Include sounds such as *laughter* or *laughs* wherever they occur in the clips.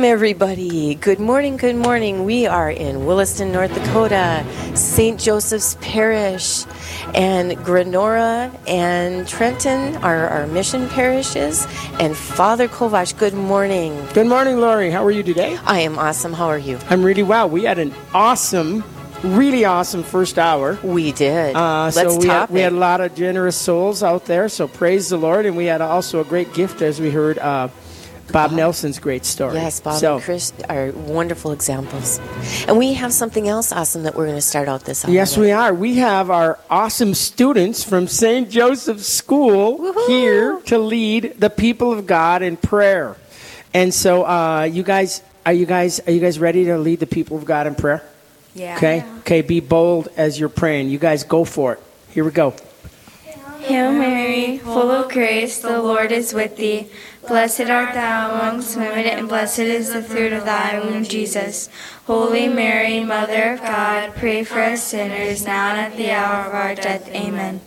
Welcome, everybody. Good morning, good morning. We are in Williston, North Dakota, St. Joseph's Parish, and Grenora and Trenton are our mission parishes. And Father Kovash, good morning. Good morning, Lori. How are you today? I am awesome. How are you? I'm really well. We had an awesome, really awesome first hour. We did. Uh, Let's so we had, we had a lot of generous souls out there. So praise the Lord. And we had also a great gift as we heard uh, Bob Nelson's great story. Yes, Bob So, and Chris are wonderful examples. And we have something else awesome that we're going to start out this hour Yes, with. we are. We have our awesome students from St. Joseph's School Woohoo! here to lead the people of God in prayer. And so, uh, you guys, are you guys, are you guys ready to lead the people of God in prayer? Yeah. Okay. Okay. Be bold as you're praying. You guys go for it. Here we go. Hail Mary, full of grace, the Lord is with thee. Blessed art thou amongst women, and blessed is the fruit of thy womb, Jesus. Holy Mary, Mother of God, pray for us sinners, now and at the hour of our death. Amen.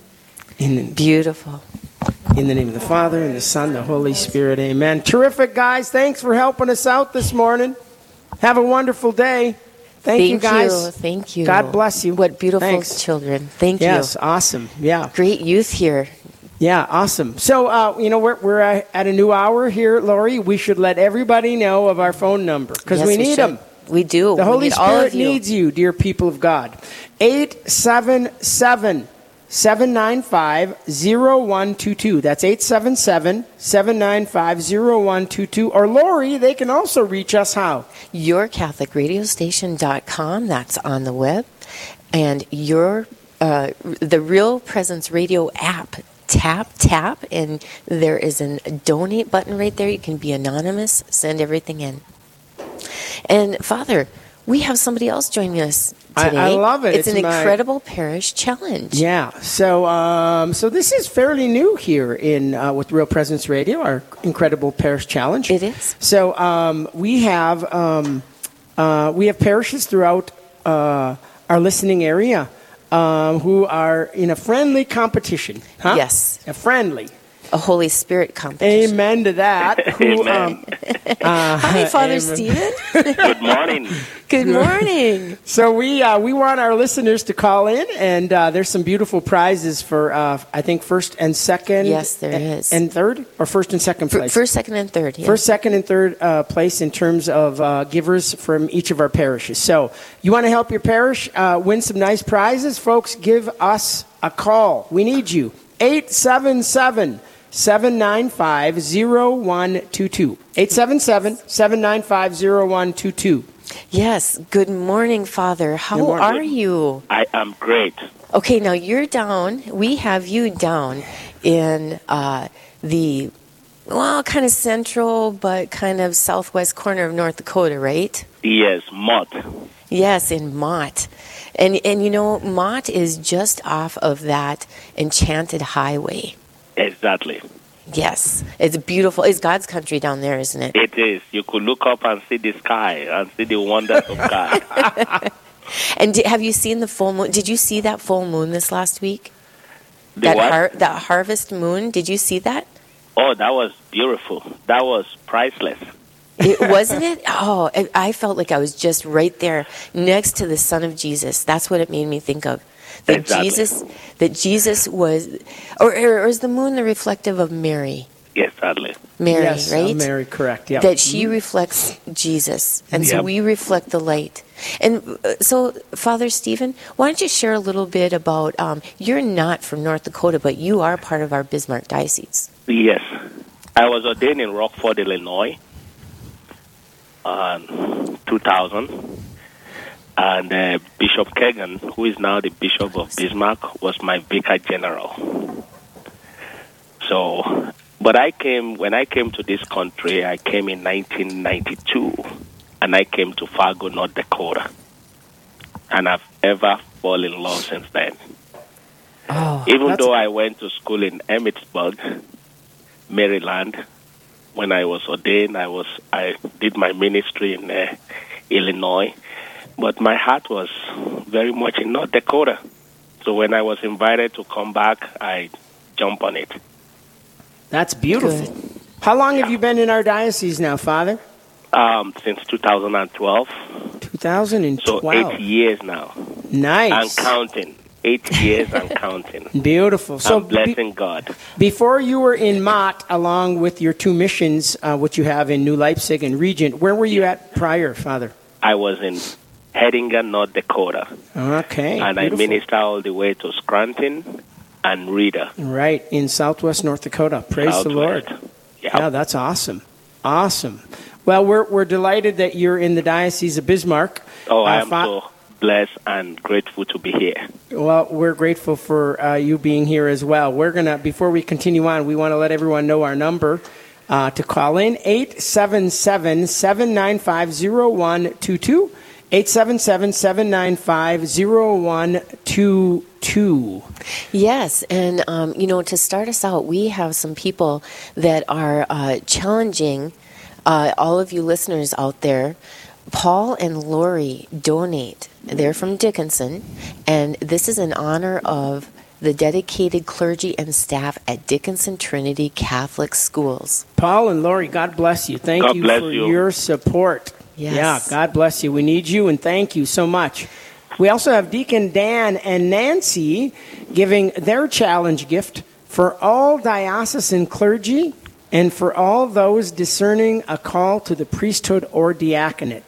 In the, Beautiful. in the name of the Father and the Son, and the Holy Spirit. Amen. Terrific, guys. Thanks for helping us out this morning. Have a wonderful day. Thank, you, guys. Thank you. God bless you. What beautiful Thanks. children. Thank Yes, you. Yes, awesome. Yeah. Great youth here. Yeah, awesome. So, uh, you know, we're, we're at a new hour here, Lori. We should let everybody know of our phone number because Yes, we need should. them. We do. The We Holy need all Spirit of you. needs you, dear people of God. 877 795 0122. That's 877 795 0122. Or Lori, they can also reach us how? yourcatholicradiostation.com that's on the web and your uh, the real presence radio app tap tap and there is a donate button right there you can be anonymous send everything in and father we have somebody else joining us I- today I love it. it's, It's an my- incredible parish challenge Yeah. So, um, so this is fairly new here in uh, with Real Presence Radio, our incredible parish challenge. It is. So um, we have um, uh, we have parishes throughout uh, our listening area um, who are in a friendly competition. Huh? Yes. A friendly. A holy spirit competition Amen to that. *laughs* Who, Amen. um, *laughs* uh, hi father *laughs* amen. stephen Good morning. good morning So we uh, we want our listeners to call in, and uh, there's some beautiful prizes for uh, I think first and second. Yes, there and, is. And third, or first and second place. first second and third yeah. First, second, and third uh, place in terms of uh, givers from each of our parishes. So, you want to help your parish uh, win some nice prizes, folks? Give us a call. We need you. 877 795 0122. 877 795 0122. Yes. Good morning, Father. How morning. are you? I am great. Okay, now you're down. We have you down in uh, the, well, kind of central, but kind of southwest corner of North Dakota, right? Yes, Mott. Yes, in Mott. And, and you know, Mott is just off of that enchanted highway. Exactly. Yes. It's beautiful. It's God's country down there, isn't it? It is. You could look up and see the sky and see the wonders of God. *laughs* And di- have you seen the full moon? Did you see that full moon this last week? The that, har- that harvest moon? Did you see that? oh, that was beautiful. That was priceless. It wasn't it? Oh, I felt like I was just right there next to the Son of Jesus. That's what it made me think of. That Exactly. Jesus, that Jesus was, or, or is the moon the reflective of Mary? Exactly. Mary, yes, uh. Mary, correct. Yeah. That she reflects Jesus, and so Yep. we reflect the light. And uh, so, Father Stephen, why don't you share a little bit about? Um, you're not from North Dakota, but you are part of our Bismarck diocese. Yes. I was ordained in Rockford, Illinois, um, 2000. And uh, Bishop Kagan, who is now the Bishop of Bismarck, was my vicar general. So, but I came, when I came to this country, I came in 1992, and I came to Fargo, North Dakota. And I've ever fallen in love since then. Oh, Even though I went to school in Emmitsburg, Maryland, when I was ordained, I was I did my ministry in uh, Illinois, but my heart was very much in North Dakota. So when I was invited to come back, I jumped on it. That's beautiful. How long have you been in our diocese now, Father? Um, since 2012. 2012. So eight years now. Nice. And counting. Eight years and *laughs* counting. Beautiful. So I'm blessing God. Before you were in Mott, along with your two missions, uh, which you have in New Leipzig and Regent, where were you at prior, Father? I was in Hettinger, North Dakota. Okay. And beautiful. I minister all the way to Scranton and Reeder. Right, in southwest North Dakota. Praise Southwest. the Lord. Yep. Yeah, that's awesome. Awesome. Well, we're, we're delighted that you're in the Diocese of Bismarck. Oh, I Uh, am so blessed and grateful to be here. Well, we're grateful for uh, you being here as well. We're gonna before we continue on, we want to let everyone know our number uh, to call in 877-795-0122. 877-795-0122. Yes, and um, you know, to start us out, we have some people that are uh, challenging uh, all of you listeners out there. Paul and Lori donate. They're from Dickinson, and this is in honor of the dedicated clergy and staff at Dickinson Trinity Catholic Schools. Paul and Lori, God bless you. Thank God you for you. your support. Yes. Yeah, God bless you. We need you, and thank you so much. We also have Deacon Dan and Nancy giving their challenge gift for all diocesan clergy and for all those discerning a call to the priesthood or diaconate.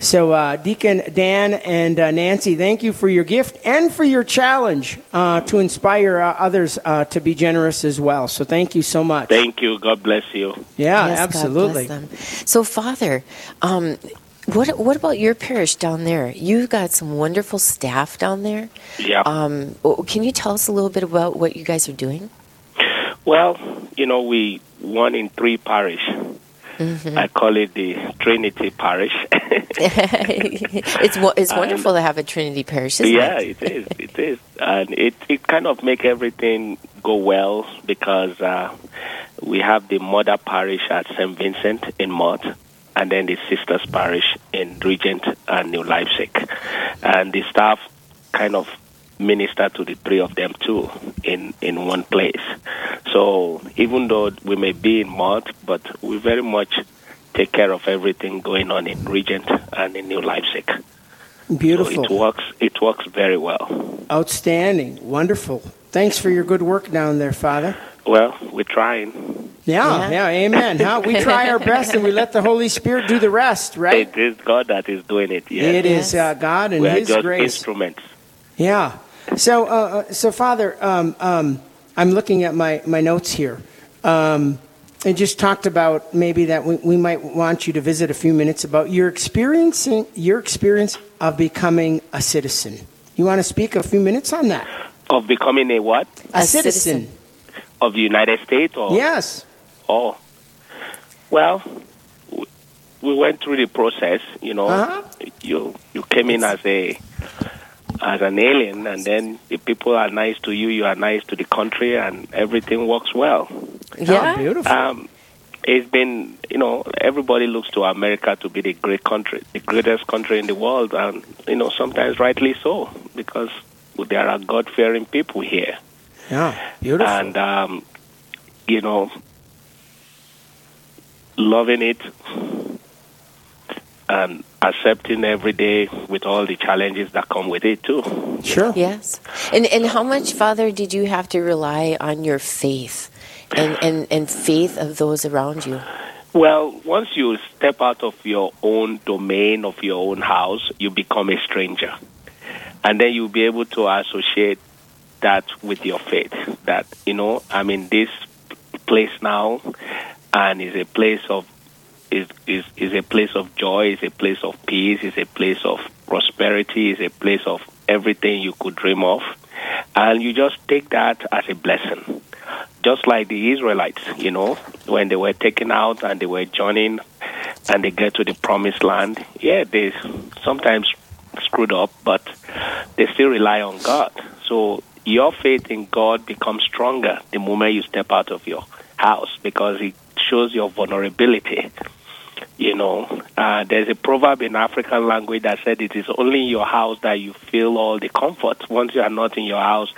So, uh, Deacon Dan and uh, Nancy, thank you for your gift and for your challenge uh, to inspire uh, others uh, to be generous as well. So, thank you so much. Thank you. God bless you. Yeah, Yes, God absolutely. bless them. So, Father, um, what what about your parish down there? You've got some wonderful staff down there. Yeah. Um, can you tell us a little bit about what you guys are doing? Well, you know, we one in three parish. Mm-hmm. I call it the Trinity Parish. *laughs* *laughs* it's it's wonderful to have a Trinity parish, yeah, it? it is. It is, and it it kind of make everything go well because uh, we have the mother parish at St. Vincent in Mott, and then the sisters parish in Regent and New Leipzig, and the staff kind of minister to the three of them too in in one place. So even though we may be in Mott, but we very much take care of everything going on in Regent and in New Leipzig. Beautiful. So it works. It works very well. Outstanding. Wonderful. Thanks for your good work down there, Father. Well, we're trying. Yeah, yeah, Yeah. amen. Huh? We try our best and we let the Holy Spirit do the rest, right? It is God that is doing it. Yes. It is uh, God and we are His just grace. instruments. Yeah. So, uh, uh, so Father, um, um, I'm looking at my, my notes here. Um, and just talked about maybe that we, we might want you to visit a few minutes about your experiencing your experience of becoming a citizen. You want to speak a few minutes on that? Of becoming a what? A, A citizen. citizen. Of the United States or Yes. Oh. Well, we went through the process, you know. Uh-huh. You you came in as a as an alien and then the people are nice to you, you are nice to the country and everything works well. Yeah. Oh, beautiful. Um, it's been, you know, everybody looks to America to be the great country, the greatest country in the world, and you know, sometimes rightly so, because there are God-fearing people here, yeah. Beautiful. and um, you know, loving it and accepting every day with all the challenges that come with it too. sure. Yes. And and how much, Father, did you have to rely on your faith and, and, and faith of those around you? Well, once you step out of your own domain of your own house, you become a stranger. And then you'll be able to associate that with your faith. That, you know, I'm in this place now and is a place of is, is is a place of joy, is a place of peace, is a place of prosperity, is a place of everything you could dream of. And you just take that as a blessing just like the Israelites, you know, when they were taken out and they were journeying and they get to the promised land. Yeah, they sometimes screwed up, but they still rely on God. So your faith in God becomes stronger the moment you step out of your house because it shows your vulnerability. You know, uh, there's a proverb in African language that said it is only in your house that you feel all the comfort. Once you are not in your house,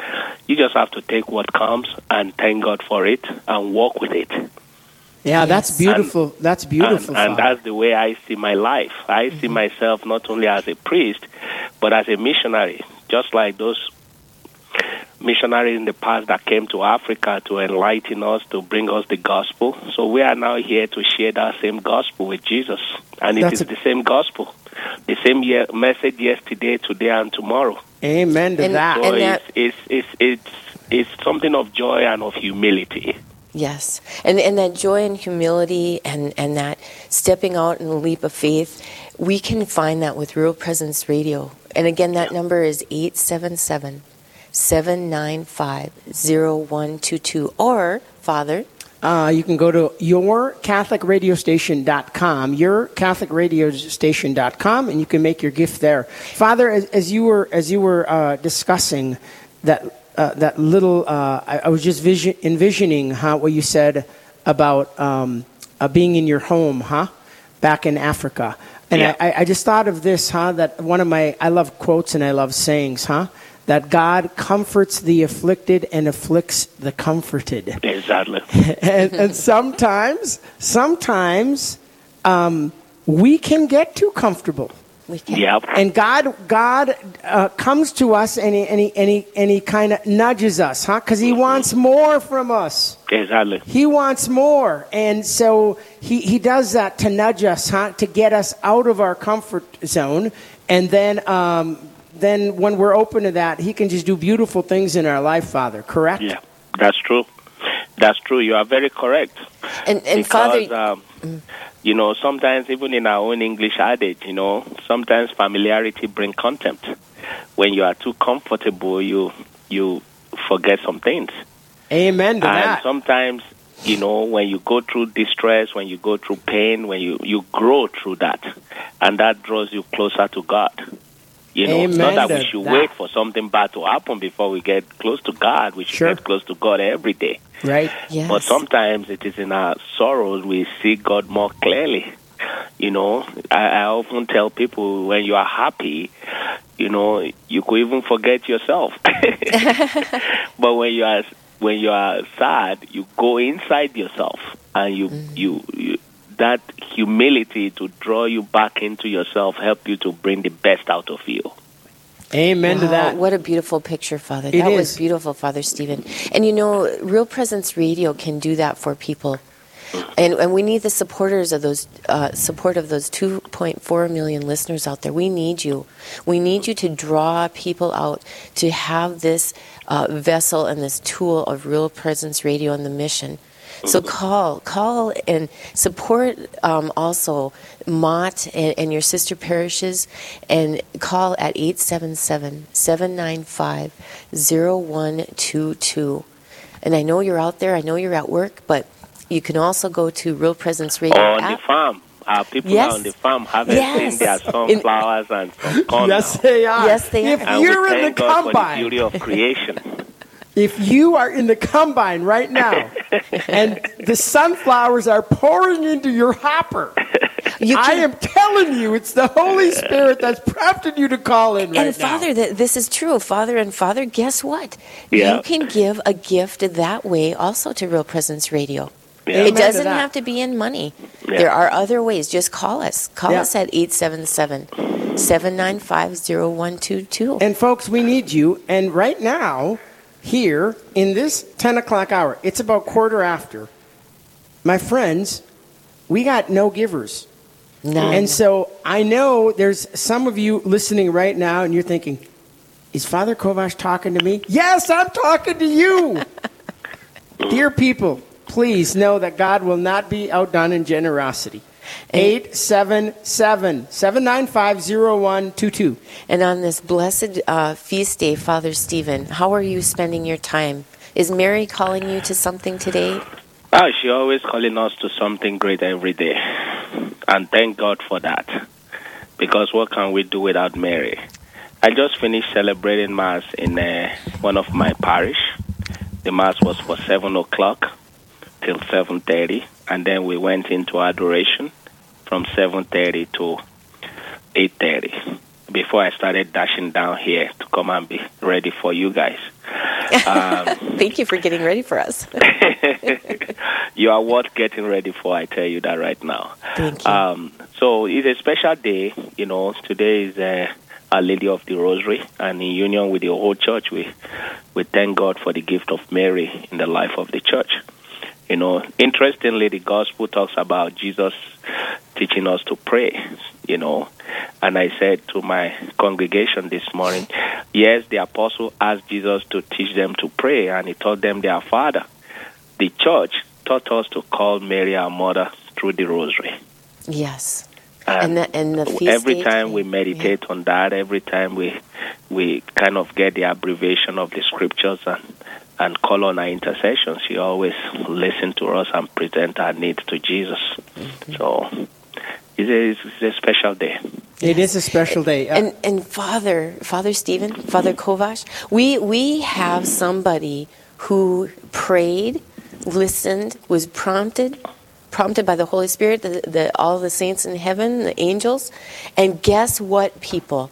you just have to take what comes and thank God for it and walk with it. Yeah, that's Yes. beautiful. that's beautiful. And, and that's the way I see my life. I see myself not only as a priest, but as a missionary, just like those missionaries in the past that came to Africa to enlighten us, to bring us the gospel. So we are now here to share that same gospel with Jesus. And it That's is a- the same gospel, the same ye- message yesterday, today, and tomorrow. Amen to And- that. So And that- it's, it's, it's, it's, it's something of joy and of humility. Yes, and and that joy and humility and and that stepping out in the leap of faith, we can find that with Real Presence Radio. And again, that number is 877 795 0122. Or, Father, Uh, you can go to yourcatholicradiostation.com, yourcatholicradiostation.com, and you can make your gift there. Father, as, as you were as you were uh, discussing that uh, that little, uh, I, I was just vision, envisioning how what you said about um, uh, being in your home, huh? Back in Africa, and Yeah. I, I just thought of this, huh? That one of my I love quotes and I love sayings, huh? That God comforts the afflicted and afflicts the comforted *laughs* Exactly. and, and sometimes, sometimes um, we can get too comfortable. we can. Yep. And God, God uh, comes to us and He, and he, and he, and he kind of nudges us, huh? Because He wants more from us. Exactly. He wants more. And so he, he does that to nudge us, huh? To get us out of our comfort zone. And then, um, then when we're open to that, He can just do beautiful things in our life, Father. Correct? Yeah, that's true. That's true. You are very correct. And, and because, Father, um, you know, sometimes even in our own English adage, you know, sometimes familiarity brings contempt. When you are too comfortable, you you forget some things. Amen to and that. sometimes, you know, when you go through distress, when you go through pain, when you you grow through that, and that draws you closer to God. You know, Amen not that we should that. wait for something bad to happen before we get close to God. We should Sure. get close to God every day. Right? yes. But sometimes it is in our sorrows we see God more clearly. You know, I, I often tell people when you are happy, you know, you could even forget yourself. *laughs* but when you are when you are sad, you go inside yourself and you mm. you, you that humility to draw you back into yourself help you to bring the best out of you. Amen to that. What a beautiful picture, Father. It that is. was beautiful, Father Stephen. And you know, Real Presence Radio can do that for people. And, and we need the supporters of those uh, support of those 2.4 million listeners out there. We need you. We need you to draw people out to have this uh, vessel and this tool of Real Presence Radio and the mission. So call, call and support um, also Mott and, and your sister parishes and call at 877 795 0122. And I know you're out there, I know you're at work, but you can also go to Real Presence Radio Or on the farm. Our people Yes. are on the farm harvesting Yes. their sunflowers and some corn. Yes, now. they are. Yes, they if are. And you're we in the thank God for the combine, beauty of creation. *laughs* if you are in the combine right now, *laughs* and the sunflowers are pouring into your hopper, You I am telling you, it's the Holy Spirit that's prompted you to call in right and. Father, that this is true. Father and Father, guess what? Yeah. You can give a gift that way also to Real Presence Radio. Yeah. It doesn't have to be in money. Yeah. There are other ways. Just call us. Call us at 877 795 0122. And folks, we need you. And right now, here in this 10 o'clock hour, it's about quarter after. My friends, we got no givers. None. And so I know there's some of you listening right now, and you're thinking, is Father Kovash talking to me? Yes, I'm talking to you. *laughs* Dear people, please know that God will not be outdone in generosity. 877 795 0122. And on this blessed uh, feast day, Father Stephen, how are you spending your time? Is Mary calling you to something today? Ah, she always calling us to something great every day. And thank God for that. Because what can we do without Mary? I just finished celebrating Mass in uh, one of my parish. The Mass was for 7 o'clock till 7.30. And then we went into adoration from 7.30 to 8.30 before I started dashing down here to come and be ready for you guys. *laughs* Thank you for getting ready for us. *laughs* you are worth getting ready for. I tell you that right now. Thank you. Um, so it's a special day. You know, today is uh, Our Lady of the Rosary, and in union with the whole church, we we thank God for the gift of Mary in the life of the church. You know, interestingly, the gospel talks about Jesus teaching us to pray. You know, and I said to my congregation this morning, yes, the apostle asked Jesus to teach them to pray, and he taught them their Father. The church taught us to call Mary our mother through the rosary. yes. And, And the- and the every date, time we yeah. meditate on that, every time we we kind of get the abbreviation of the scriptures and and call on our intercession, she always listens to us and present our needs to Jesus. Mm-hmm. So it's a, it's a special day. It is a special day. Uh, And and Father, Father Stephen, Father Kovash, we we have somebody who prayed, listened, was prompted, prompted by the Holy Spirit, the, the all the saints in heaven, the angels, and guess what, people?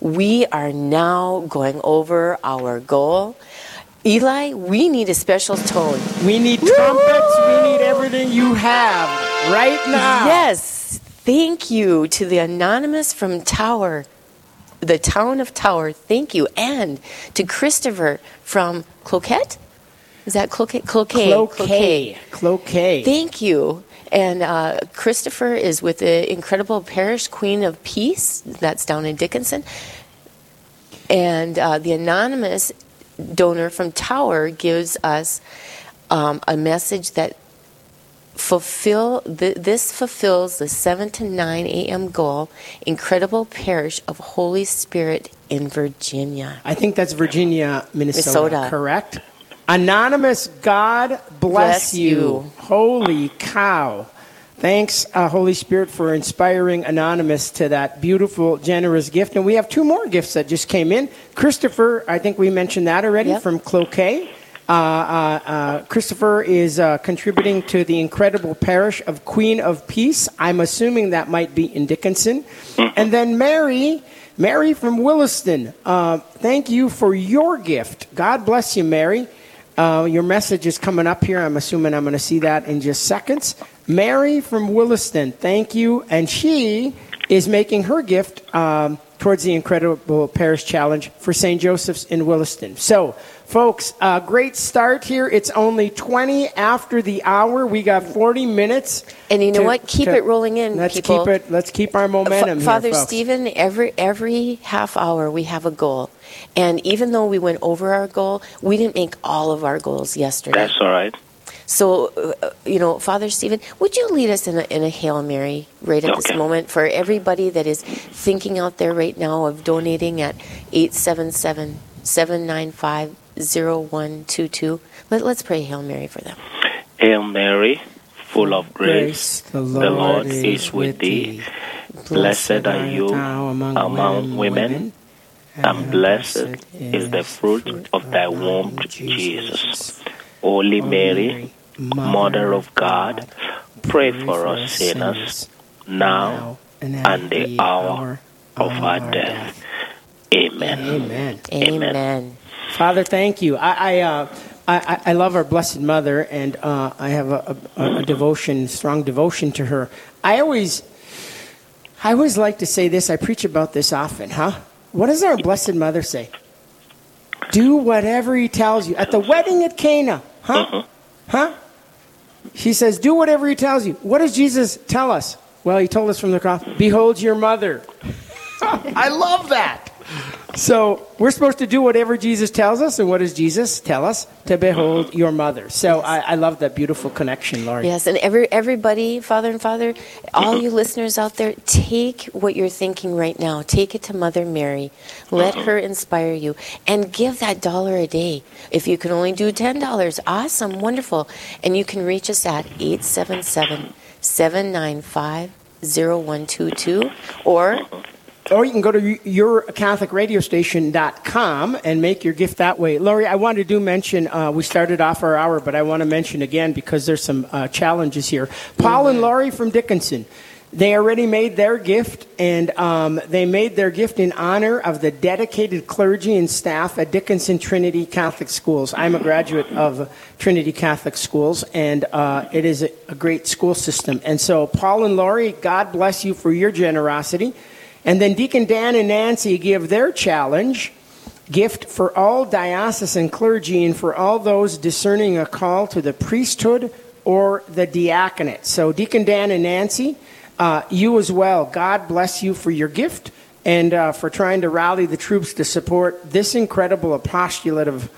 We are now going over our goal. Eli, we need a special tone. we need trumpets. We need everything you have right now. Yes. Thank you to the anonymous from Tower, the town of Tower. Thank you. And to Christopher from Cloquet. Is that Cloquet? Cloquet. Cloquet. Cloquet. Thank you. And uh, Christopher is with the incredible Parish Queen of Peace. That's down in Dickinson. And uh, the anonymous donor from Tower gives us um, a message that fulfill th- this fulfills the 7 to 9 a.m. goal incredible parish of holy spirit in virginia I think that's Virginia, Minnesota. Minnesota. Correct. Anonymous, God bless, Bless you. you. Holy cow. Thanks, uh, Holy Spirit, for inspiring Anonymous to that beautiful, generous gift. And we have two more gifts that just came in. Christopher, I think we mentioned that already Yep. from Cloquet. Uh, uh, uh, Christopher is uh, contributing to the incredible parish of Queen of Peace. I'm assuming that might be in Dickinson. And then Mary, Mary from Williston, uh, thank you for your gift. God bless you, Mary. Uh, your message is coming up here. I'm assuming I'm going to see that in just seconds. Mary from Williston, thank you. And she is making her gift um, towards the Incredible Parish Challenge for St. Joseph's in Williston. So, folks, uh, great start here. It's only 20 after the hour. We got 40 minutes. And you know to- what? Keep to- it rolling in, Let's people. keep it. Let's keep our momentum Fa- here, Father folks. Stephen, every every half hour we have a goal, and even though we went over our goal, we didn't make all of our goals yesterday. That's all right. So, uh, you know, Father Stephen, would you lead us in a, in a Hail Mary right at this moment for everybody that is thinking out there right now of donating at 877 795 0122? Let, Let's pray Hail Mary for them. Hail Mary, full of grace, the the Lord is with thee. Blessed are you among women, and blessed is the fruit of thy womb, Jesus. Holy Mary, Mother of God, pray for us sinners, now and the hour of our death. Amen. Amen. Amen. Amen. Father, thank you. I I, uh, I, I- I love our Blessed Mother, and uh, I have a, a, a devotion, strong devotion to her. I always, I always like to say this. I preach about this often, huh? What does our Blessed Mother say? Do whatever He tells you. At the wedding at Cana, huh? Huh? She says, "Do whatever He tells you." What does Jesus tell us? Well, He told us from the cross, "Behold your mother." *laughs* I love that. So we're supposed to do whatever Jesus tells us, and what does Jesus tell us? To behold your mother. So I, I love that beautiful connection, Laurie. Yes, and every everybody, Father and Father, all you *clears throat* listeners out there, take what you're thinking right now. Take it to Mother Mary. Let her inspire you, and give that dollar a day. If you can only do ten dollars, awesome, wonderful, and you can reach us at 877-795-0122 or Or you can go to yourcatholicradiostation.com and make your gift that way. Laurie, I wanted to do mention, uh, we started off our hour, but I want to mention again because there's some uh, challenges here. Paul and Laurie from Dickinson. They already made their gift, and um, they made their gift in honor of the dedicated clergy and staff at Dickinson Trinity Catholic Schools. I'm a graduate of Trinity Catholic Schools, and uh, it is a, a great school system. And so, Paul and Laurie, God bless you for your generosity. And then Deacon Dan and Nancy give their challenge gift for all diocesan clergy and for all those discerning a call to the priesthood or the diaconate. So, Deacon Dan and Nancy, uh, you as well. God bless you for your gift and uh, for trying to rally the troops to support this incredible apostolate of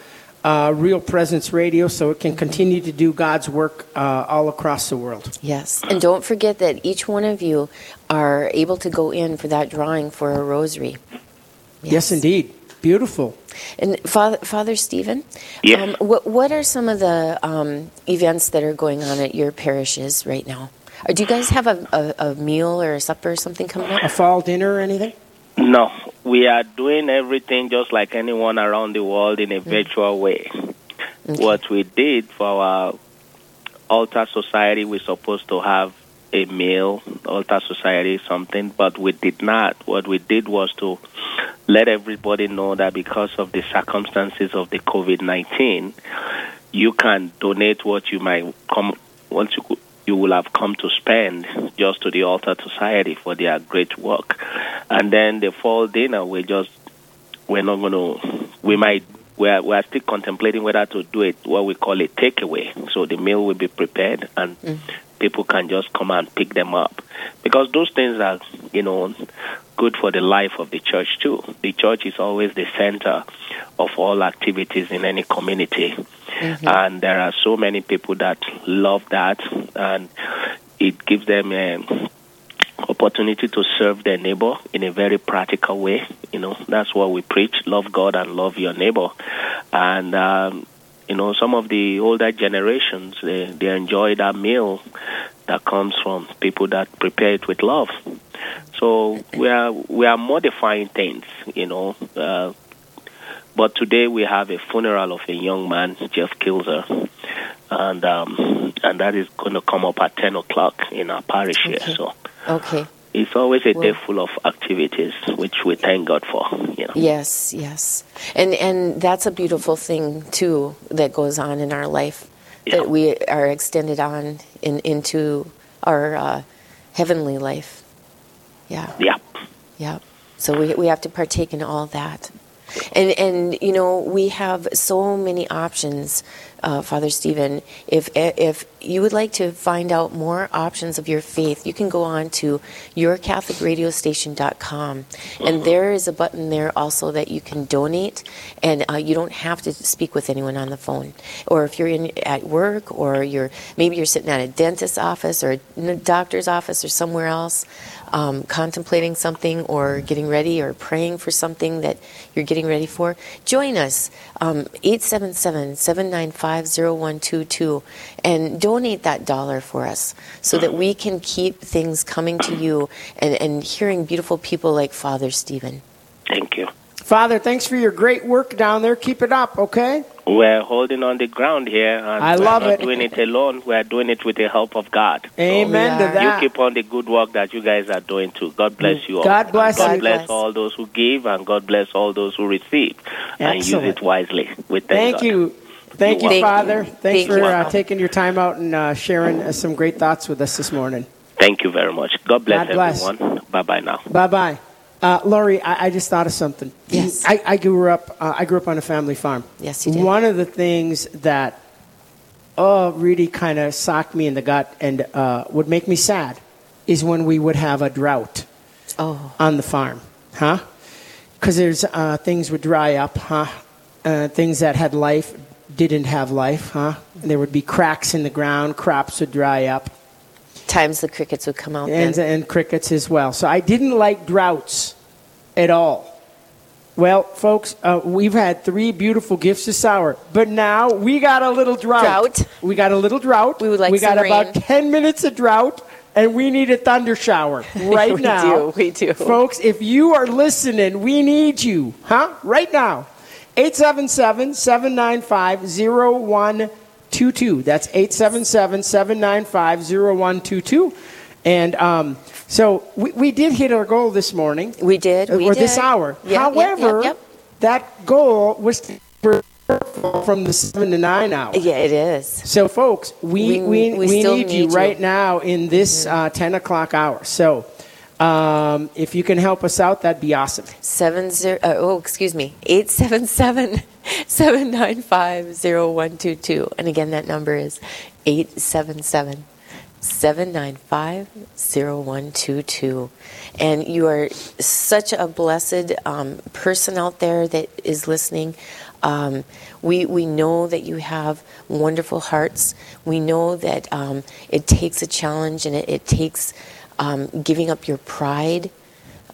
uh, Real Presence Radio so it can continue to do God's work uh, all across the world. Yes. And don't forget that each one of you are able to go in for that drawing for a rosary. Yes, indeed. Beautiful. And Father, Father Stephen, Yes. um, what, what are some of the um, events that are going on at your parishes right now? Or do you guys have a, a, a meal or a supper or something coming up? A fall dinner or anything? No, we are doing everything just like anyone around the world in a mm. virtual way. What we did for our altar society, we're supposed to have a meal, altar society, something, but we did not. What we did was to let everybody know that because of the circumstances of the COVID 19, you can donate what you might come, what you you will have come to spend just to the altar society for their great work. And then the fall dinner, we just we're not going to. We might. We are, we are still contemplating whether to do it what we call a takeaway. So the meal will be prepared and people can just come and pick them up because those things are you know good for the life of the church too. The church is always the center of all activities in any community, and there are so many people that love that, and it gives them. Um, opportunity to serve their neighbor in a very practical way. You know, that's what we preach: love God and love your neighbor. And um, you know, some of the older generations they, they enjoy that meal that comes from people that prepare it with love. So we are we are modifying things. You know. Uh, but today we have a funeral of a young man, Jeff Kilzer, and um, and that is going to come up at ten o'clock in our parish here. So Okay. it's always a Well- day full of activities, which we thank God for. You know. Yes, yes. And and that's a beautiful thing too that goes on in our life Yeah. that we are extended on in into our uh, heavenly life. Yeah. Yeah. Yeah. So we we have to partake in all that. And and you know we have so many options, uh, Father Stephen. If if you would like to find out more options of your faith, you can go on to yourcatholicradiostation.com, and there is a button there also that you can donate, and uh, you don't have to speak with anyone on the phone. Or if you're in at work, or you're maybe you're sitting at a dentist's office or a doctor's office or somewhere else, um, contemplating something or getting ready or praying for something that you're getting ready for, join us. Um, 877 795 0122 and donate that dollar for us so that we can keep things coming to you and, and hearing beautiful people like Father Stephen. Thank you. Father, thanks for your great work down there. Keep it up, okay? We're holding on the ground here, and I we're love not it. doing it alone. We're doing it with the help of God. Amen Yeah. to that. You keep on the good work that you guys are doing too. God bless you all. God bless And God you. bless God bless. all those who give, and God bless all those who receive, and use it wisely. We thank, Thank God. you. Thank you, Thank you. Father. Thanks Thank for you. uh, taking your time out and uh, sharing uh, some great thoughts with us this morning. Thank you very much. God bless God bless. everyone. Bye bye now. Bye bye. Uh, Laurie, I, I just thought of something. Yes. I, I grew up. Uh, I grew up on a family farm. Yes, you did. One of the things that oh really kind of socked me in the gut and uh, would make me sad is when we would have a drought Oh, on the farm, huh? Because there's uh, things would dry up, huh? Uh, things that had life didn't have life, huh? There would be cracks in the ground, crops would dry up, times the crickets would come out and, then. and crickets as well. So I didn't like droughts at all. Well, folks, uh, we've had three beautiful gifts this hour, but now we got a little drought. Drought. We got a little drought. We would like We got some about ten minutes of drought, and we need a thunder shower *laughs* right We now. do, we do. folks. If you are listening, we need you, huh? Right now. 877-795-0122. That's 877-795-0122. And um, so we, we did hit our goal this morning. We did. We or did. this hour. Yep, However, yep, yep. that goal was from the seven to nine hour. Yeah, it is. So, folks, we, We- we, we need, need you you. Mm-hmm. right now in this uh, 10 o'clock hour. So, um, if you can help us out, that'd be awesome. Seven zero. Uh, oh, excuse me. Eight seven seven *laughs* seven nine five zero one two two. And again, that number is eight seven seven seven nine five zero one two two. And you are such a blessed um, person out there that is listening. Um, we we know that you have wonderful hearts. We know that um, it takes a challenge and it, it takes um, giving up your pride.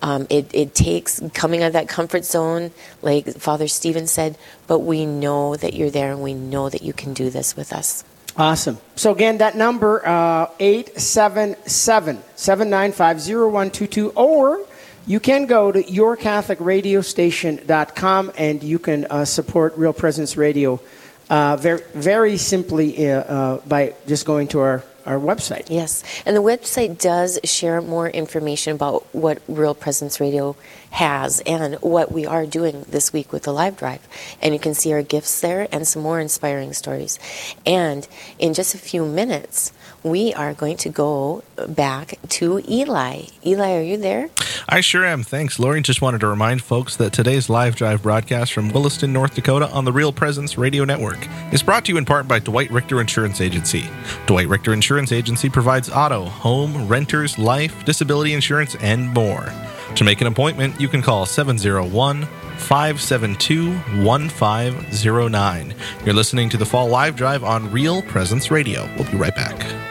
Um, it, it takes coming out of that comfort zone, like Father Stephen said, but we know that you're there and we know that you can do this with us. Awesome. So, again, that number, uh, 877 795 0122, or you can go to yourcatholicradiostation.com and you can uh, support Real Presence Radio uh, very, very simply uh, uh, by just going to our, our website. Yes, and the website does share more information about what Real Presence Radio has and what we are doing this week with the live drive. And you can see our gifts there and some more inspiring stories. And in just a few minutes, we are going to go back to Eli. Eli, are you there? I sure am. Thanks, Lori. Just wanted to remind folks that today's live drive broadcast from Williston, North Dakota on the Real Presence Radio Network is brought to you in part by Dwight Richter Insurance Agency. Dwight Richter Insurance Agency provides auto, home, renters, life, disability insurance, and more. To make an appointment, you can call 701 572 1509. You're listening to the Fall Live Drive on Real Presence Radio. We'll be right back.